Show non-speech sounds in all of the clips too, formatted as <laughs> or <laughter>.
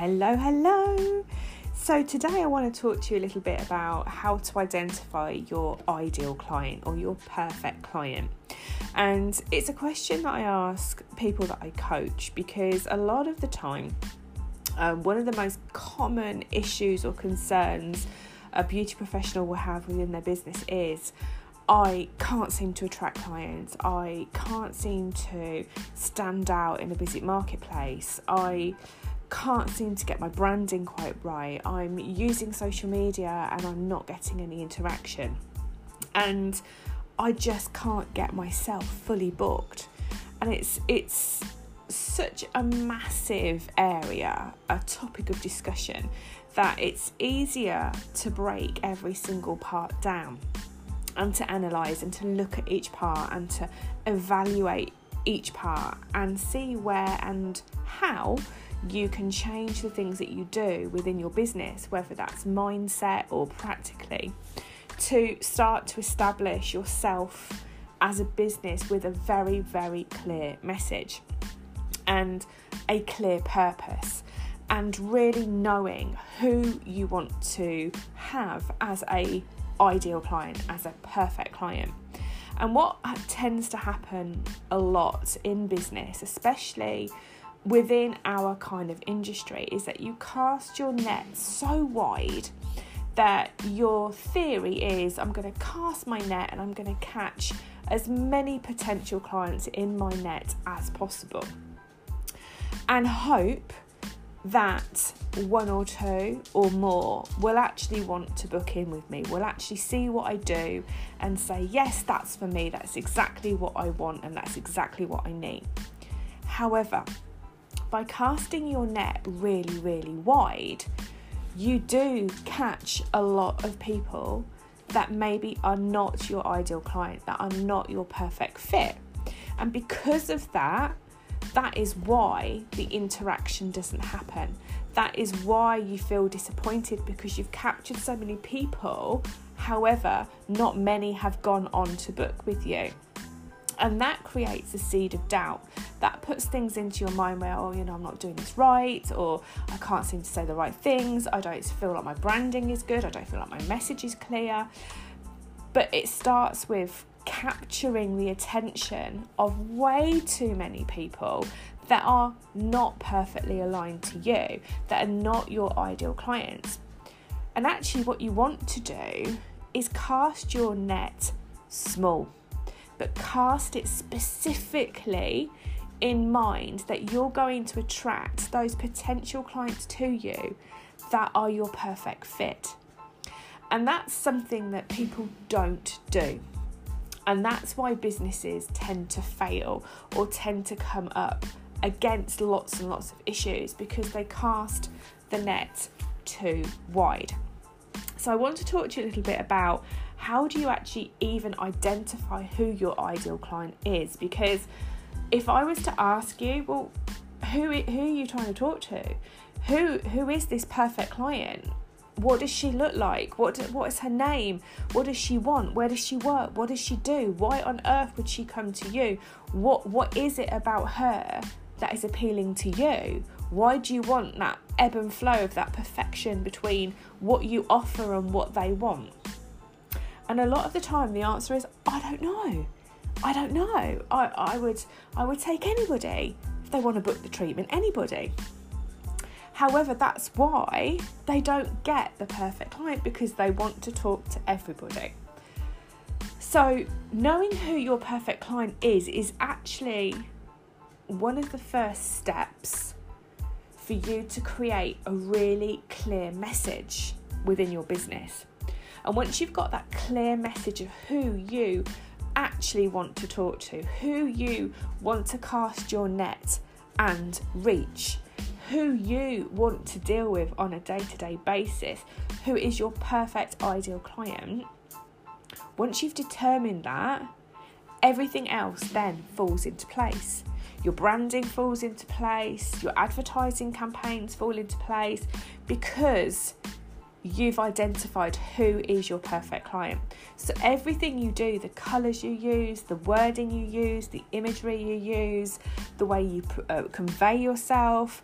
Hello, hello. So, today I want to talk to you a little bit about how to identify your ideal client or your perfect client. And it's a question that I ask people that I coach because a lot of the time, um, one of the most common issues or concerns a beauty professional will have within their business is I can't seem to attract clients. I can't seem to stand out in a busy marketplace. I can't seem to get my branding quite right. I'm using social media and I'm not getting any interaction. And I just can't get myself fully booked. And it's it's such a massive area, a topic of discussion that it's easier to break every single part down and to analyze and to look at each part and to evaluate each part and see where and how you can change the things that you do within your business, whether that's mindset or practically, to start to establish yourself as a business with a very, very clear message and a clear purpose. And really knowing who you want to have as a ideal client, as a perfect client. And what tends to happen a lot in business, especially within our kind of industry is that you cast your net so wide that your theory is I'm going to cast my net and I'm going to catch as many potential clients in my net as possible. And hope that one or two or more will actually want to book in with me, will actually see what I do and say, Yes, that's for me, that's exactly what I want, and that's exactly what I need. However, by casting your net really, really wide, you do catch a lot of people that maybe are not your ideal client, that are not your perfect fit. And because of that, that is why the interaction doesn't happen. That is why you feel disappointed because you've captured so many people. However, not many have gone on to book with you. And that creates a seed of doubt that puts things into your mind where, oh, you know, I'm not doing this right, or I can't seem to say the right things, I don't feel like my branding is good, I don't feel like my message is clear. But it starts with capturing the attention of way too many people that are not perfectly aligned to you, that are not your ideal clients. And actually, what you want to do is cast your net small, but cast it specifically in mind that you're going to attract those potential clients to you that are your perfect fit. And that's something that people don't do. And that's why businesses tend to fail or tend to come up against lots and lots of issues because they cast the net too wide. So, I want to talk to you a little bit about how do you actually even identify who your ideal client is because if I was to ask you, well, who who are you trying to talk to? Who who is this perfect client? What does she look like? What what is her name? What does she want? Where does she work? What does she do? Why on earth would she come to you? What what is it about her that is appealing to you? Why do you want that ebb and flow of that perfection between what you offer and what they want? And a lot of the time the answer is I don't know. I don't know. I, I would I would take anybody if they want to book the treatment, anybody. However, that's why they don't get the perfect client because they want to talk to everybody. So, knowing who your perfect client is is actually one of the first steps for you to create a really clear message within your business. And once you've got that clear message of who you actually want to talk to, who you want to cast your net and reach, who you want to deal with on a day to day basis, who is your perfect ideal client. Once you've determined that, everything else then falls into place. Your branding falls into place, your advertising campaigns fall into place because you've identified who is your perfect client. So, everything you do, the colours you use, the wording you use, the imagery you use, the way you uh, convey yourself,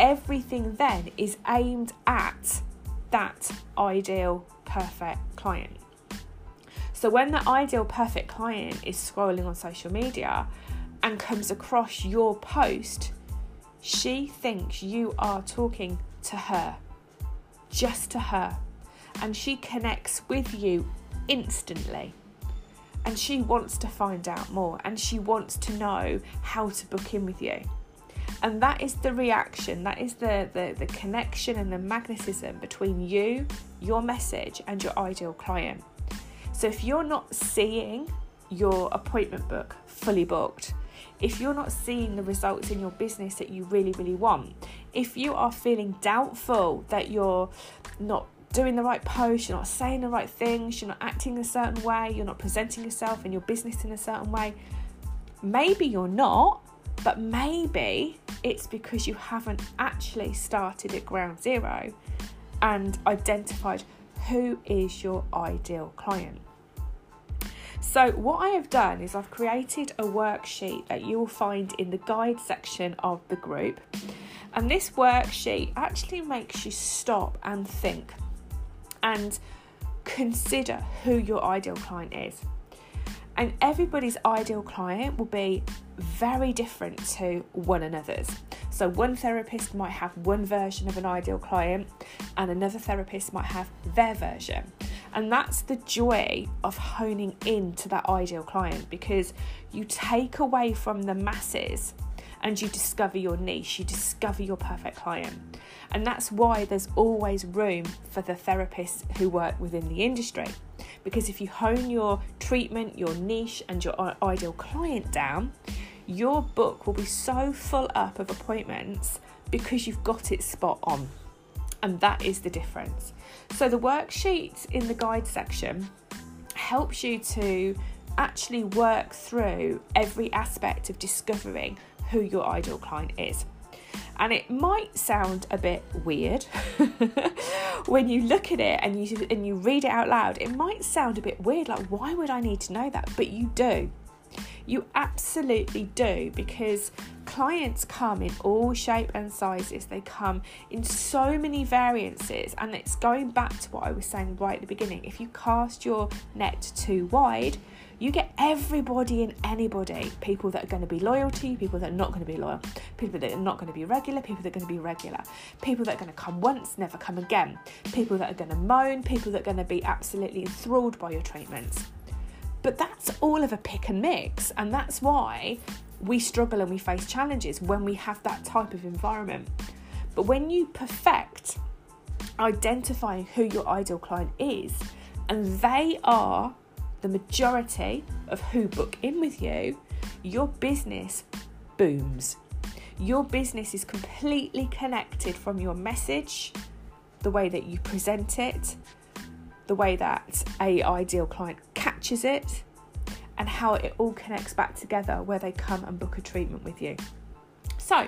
everything then is aimed at that ideal perfect client. So when the ideal perfect client is scrolling on social media and comes across your post, she thinks you are talking to her, just to her, and she connects with you instantly. And she wants to find out more and she wants to know how to book in with you. And that is the reaction, that is the, the, the connection and the magnetism between you, your message, and your ideal client. So if you're not seeing your appointment book fully booked, if you're not seeing the results in your business that you really, really want, if you are feeling doubtful that you're not doing the right post, you're not saying the right things, you're not acting a certain way, you're not presenting yourself and your business in a certain way, maybe you're not, but maybe it's because you haven't actually started at ground zero and identified who is your ideal client. So, what I have done is I've created a worksheet that you will find in the guide section of the group. And this worksheet actually makes you stop and think and consider who your ideal client is. And everybody's ideal client will be very different to one another's. So, one therapist might have one version of an ideal client, and another therapist might have their version. And that's the joy of honing in to that ideal client because you take away from the masses and you discover your niche, you discover your perfect client. And that's why there's always room for the therapists who work within the industry. Because if you hone your treatment, your niche, and your ideal client down, your book will be so full up of appointments because you've got it spot on. And that is the difference. So, the worksheet in the guide section helps you to actually work through every aspect of discovering who your ideal client is. And it might sound a bit weird <laughs> when you look at it and you and you read it out loud. It might sound a bit weird like why would I need to know that? But you do. You absolutely do because clients come in all shape and sizes. They come in so many variances, and it's going back to what I was saying right at the beginning. If you cast your net too wide, you get everybody and anybody people that are going to be loyal to you, people that are not going to be loyal, people that are not going to be regular, people that are going to be regular, people that are going to come once, never come again, people that are going to moan, people that are going to be absolutely enthralled by your treatments. But that's all of a pick and mix, and that's why we struggle and we face challenges when we have that type of environment. But when you perfect identifying who your ideal client is, and they are the majority of who book in with you, your business booms. Your business is completely connected from your message, the way that you present it, the way that a ideal client catches it and how it all connects back together where they come and book a treatment with you. So,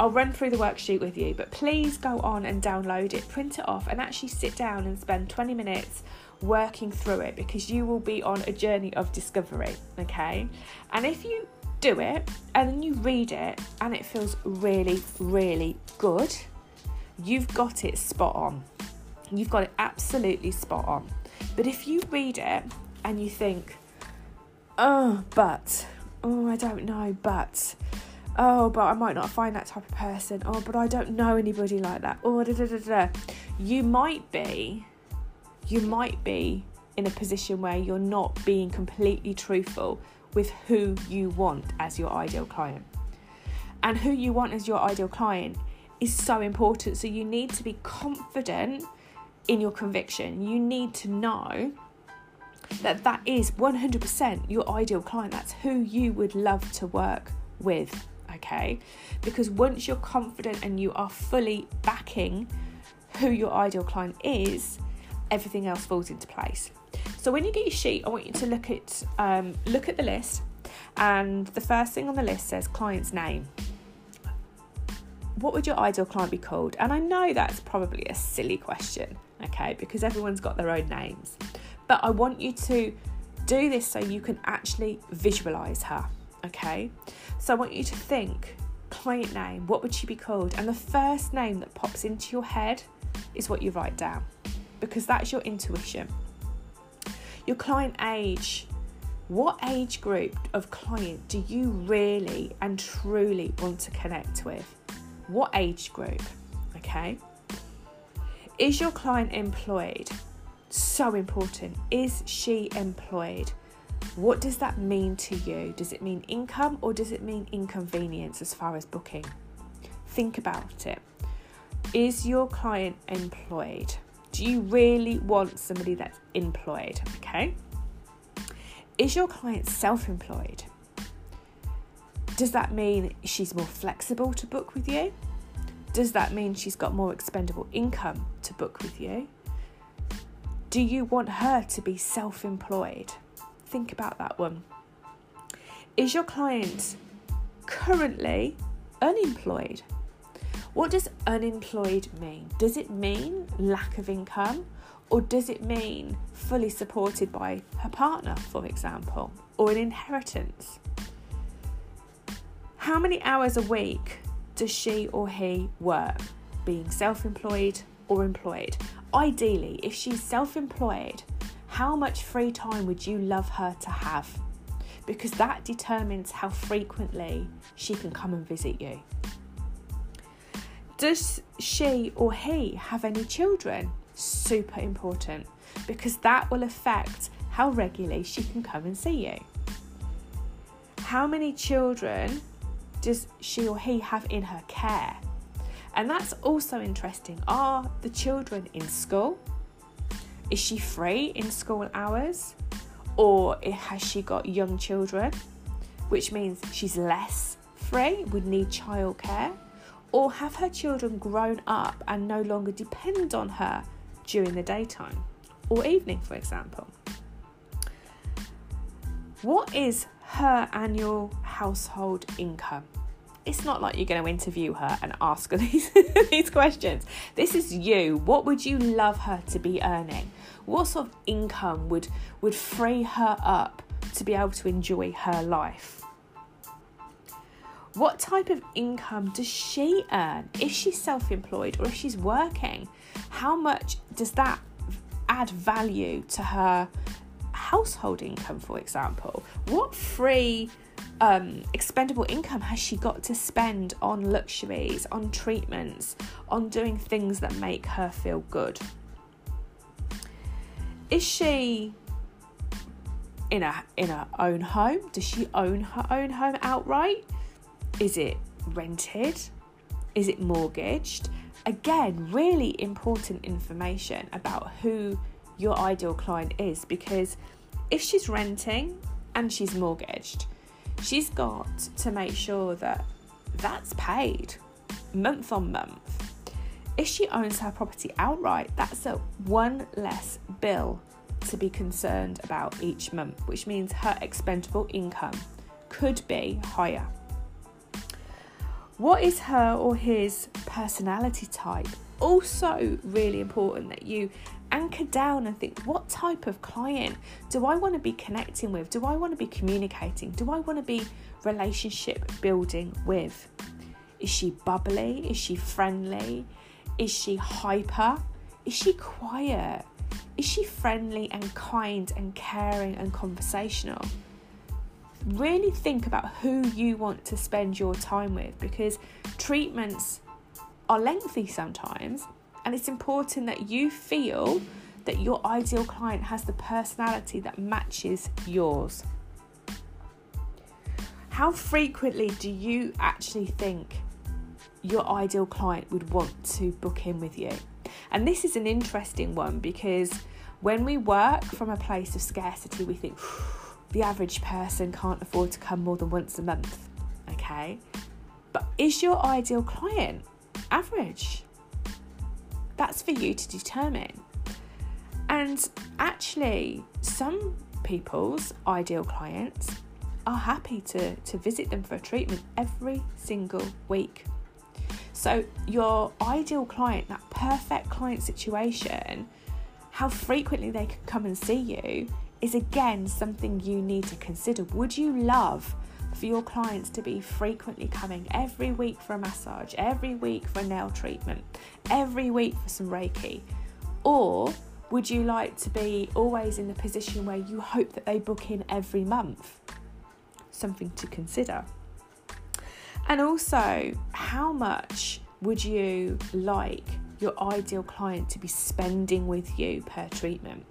I'll run through the worksheet with you, but please go on and download it, print it off, and actually sit down and spend 20 minutes working through it because you will be on a journey of discovery, okay? And if you do it and then you read it and it feels really, really good, you've got it spot on. You've got it absolutely spot on. But if you read it and you think, oh, but, oh, I don't know, but, oh, but I might not find that type of person, oh, but I don't know anybody like that, oh, da da da da, you might be, you might be in a position where you're not being completely truthful with who you want as your ideal client. And who you want as your ideal client is so important. So you need to be confident in your conviction. You need to know that that is 100% your ideal client. That's who you would love to work with, okay? Because once you're confident and you are fully backing who your ideal client is, everything else falls into place. So when you get your sheet, I want you to look at um, look at the list, and the first thing on the list says client's name what would your ideal client be called? And I know that's probably a silly question, okay, because everyone's got their own names. But I want you to do this so you can actually visualize her, okay? So I want you to think client name, what would she be called? And the first name that pops into your head is what you write down because that's your intuition. Your client age. What age group of client do you really and truly want to connect with? What age group? Okay. Is your client employed? So important. Is she employed? What does that mean to you? Does it mean income or does it mean inconvenience as far as booking? Think about it. Is your client employed? Do you really want somebody that's employed? Okay. Is your client self employed? Does that mean she's more flexible to book with you? Does that mean she's got more expendable income to book with you? Do you want her to be self employed? think about that one. Is your client currently unemployed? What does unemployed mean? Does it mean lack of income? Or does it mean fully supported by her partner, for example, or an inheritance? How many hours a week does she or he work, being self employed or employed? Ideally, if she's self employed, how much free time would you love her to have? Because that determines how frequently she can come and visit you. Does she or he have any children? Super important because that will affect how regularly she can come and see you. How many children does she or he have in her care? And that's also interesting. Are the children in school? Is she free in school hours? Or has she got young children, which means she's less free, would need childcare? Or have her children grown up and no longer depend on her during the daytime or evening, for example? What is her annual household income? it's not like you're going to interview her and ask her <laughs> these, these questions. This is you. What would you love her to be earning? What sort of income would, would free her up to be able to enjoy her life? What type of income does she earn? If she's self employed or if she's working, how much does that add value to her household income, for example? What free um, expendable income has she got to spend on luxuries, on treatments, on doing things that make her feel good? Is she in a in her own home? Does she own her own home outright? Is it rented? Is it mortgaged? Again, really important information about who your ideal client is because if she's renting and she's mortgaged, she's got to make sure that that's paid month on month. If she owns her property outright, that's a one less bill to be concerned about each month, which means her expendable income could be higher. What is her or his personality type? Also, really important that you anchor down and think what type of client do I want to be connecting with? Do I want to be communicating? Do I want to be relationship building with? Is she bubbly? Is she friendly? Is she hyper? Is she quiet? Is she friendly and kind and caring and conversational? Really think about who you want to spend your time with because treatments are lengthy sometimes and it's important that you feel that your ideal client has the personality that matches yours. How frequently do you actually think your ideal client would want to book in with you? And this is an interesting one because when we work from a place of scarcity, we think the average person can't afford to come more than once a month. Okay. But is your ideal client average? That's for you to determine. And actually, some people's ideal clients are happy to, to visit them for a treatment every single week. So, your ideal client, that perfect client situation, how frequently they could come and see you is again something you need to consider. Would you love for your clients to be frequently coming every week for a massage, every week for a nail treatment, every week for some Reiki? Or would you like to be always in the position where you hope that they book in every month? Something to consider. And also, how much would you like your ideal client to be spending with you per treatment?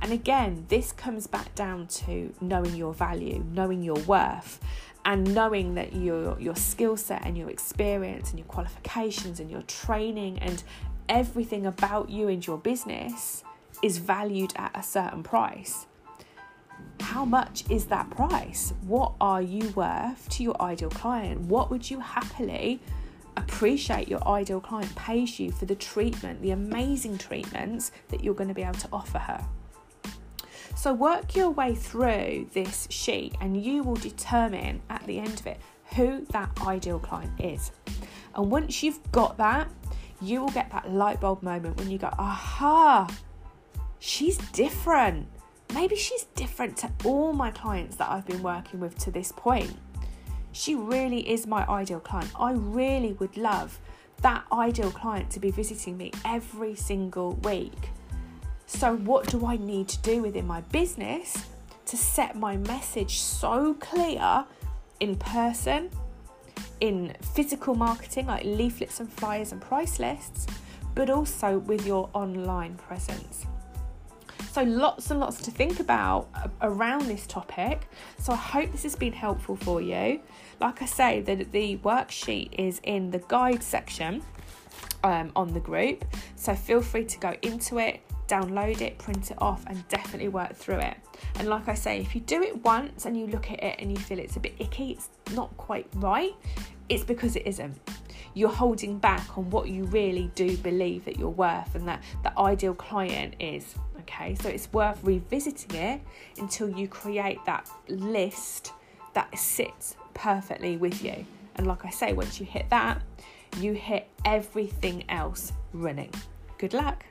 And again, this comes back down to knowing your value, knowing your worth, and knowing that your your skill set and your experience and your qualifications and your training and everything about you and your business is valued at a certain price. How much is that price? What are you worth to your ideal client? What would you happily appreciate your ideal client pays you for the treatment, the amazing treatments that you're going to be able to offer her? So, work your way through this sheet and you will determine at the end of it who that ideal client is. And once you've got that, you will get that light bulb moment when you go, aha, she's different. Maybe she's different to all my clients that I've been working with to this point. She really is my ideal client. I really would love that ideal client to be visiting me every single week. So, what do I need to do within my business to set my message so clear in person, in physical marketing like leaflets and flyers and price lists, but also with your online presence? So, lots and lots to think about around this topic. So, I hope this has been helpful for you. Like I say, the, the worksheet is in the guide section um, on the group. So, feel free to go into it, download it, print it off, and definitely work through it. And like I say, if you do it once and you look at it and you feel it's a bit icky, it's not quite right, it's because it isn't. You're holding back on what you really do believe that you're worth and that the ideal client is. Okay, so it's worth revisiting it until you create that list that sits perfectly with you. And like I say, once you hit that, you hit everything else running. Good luck.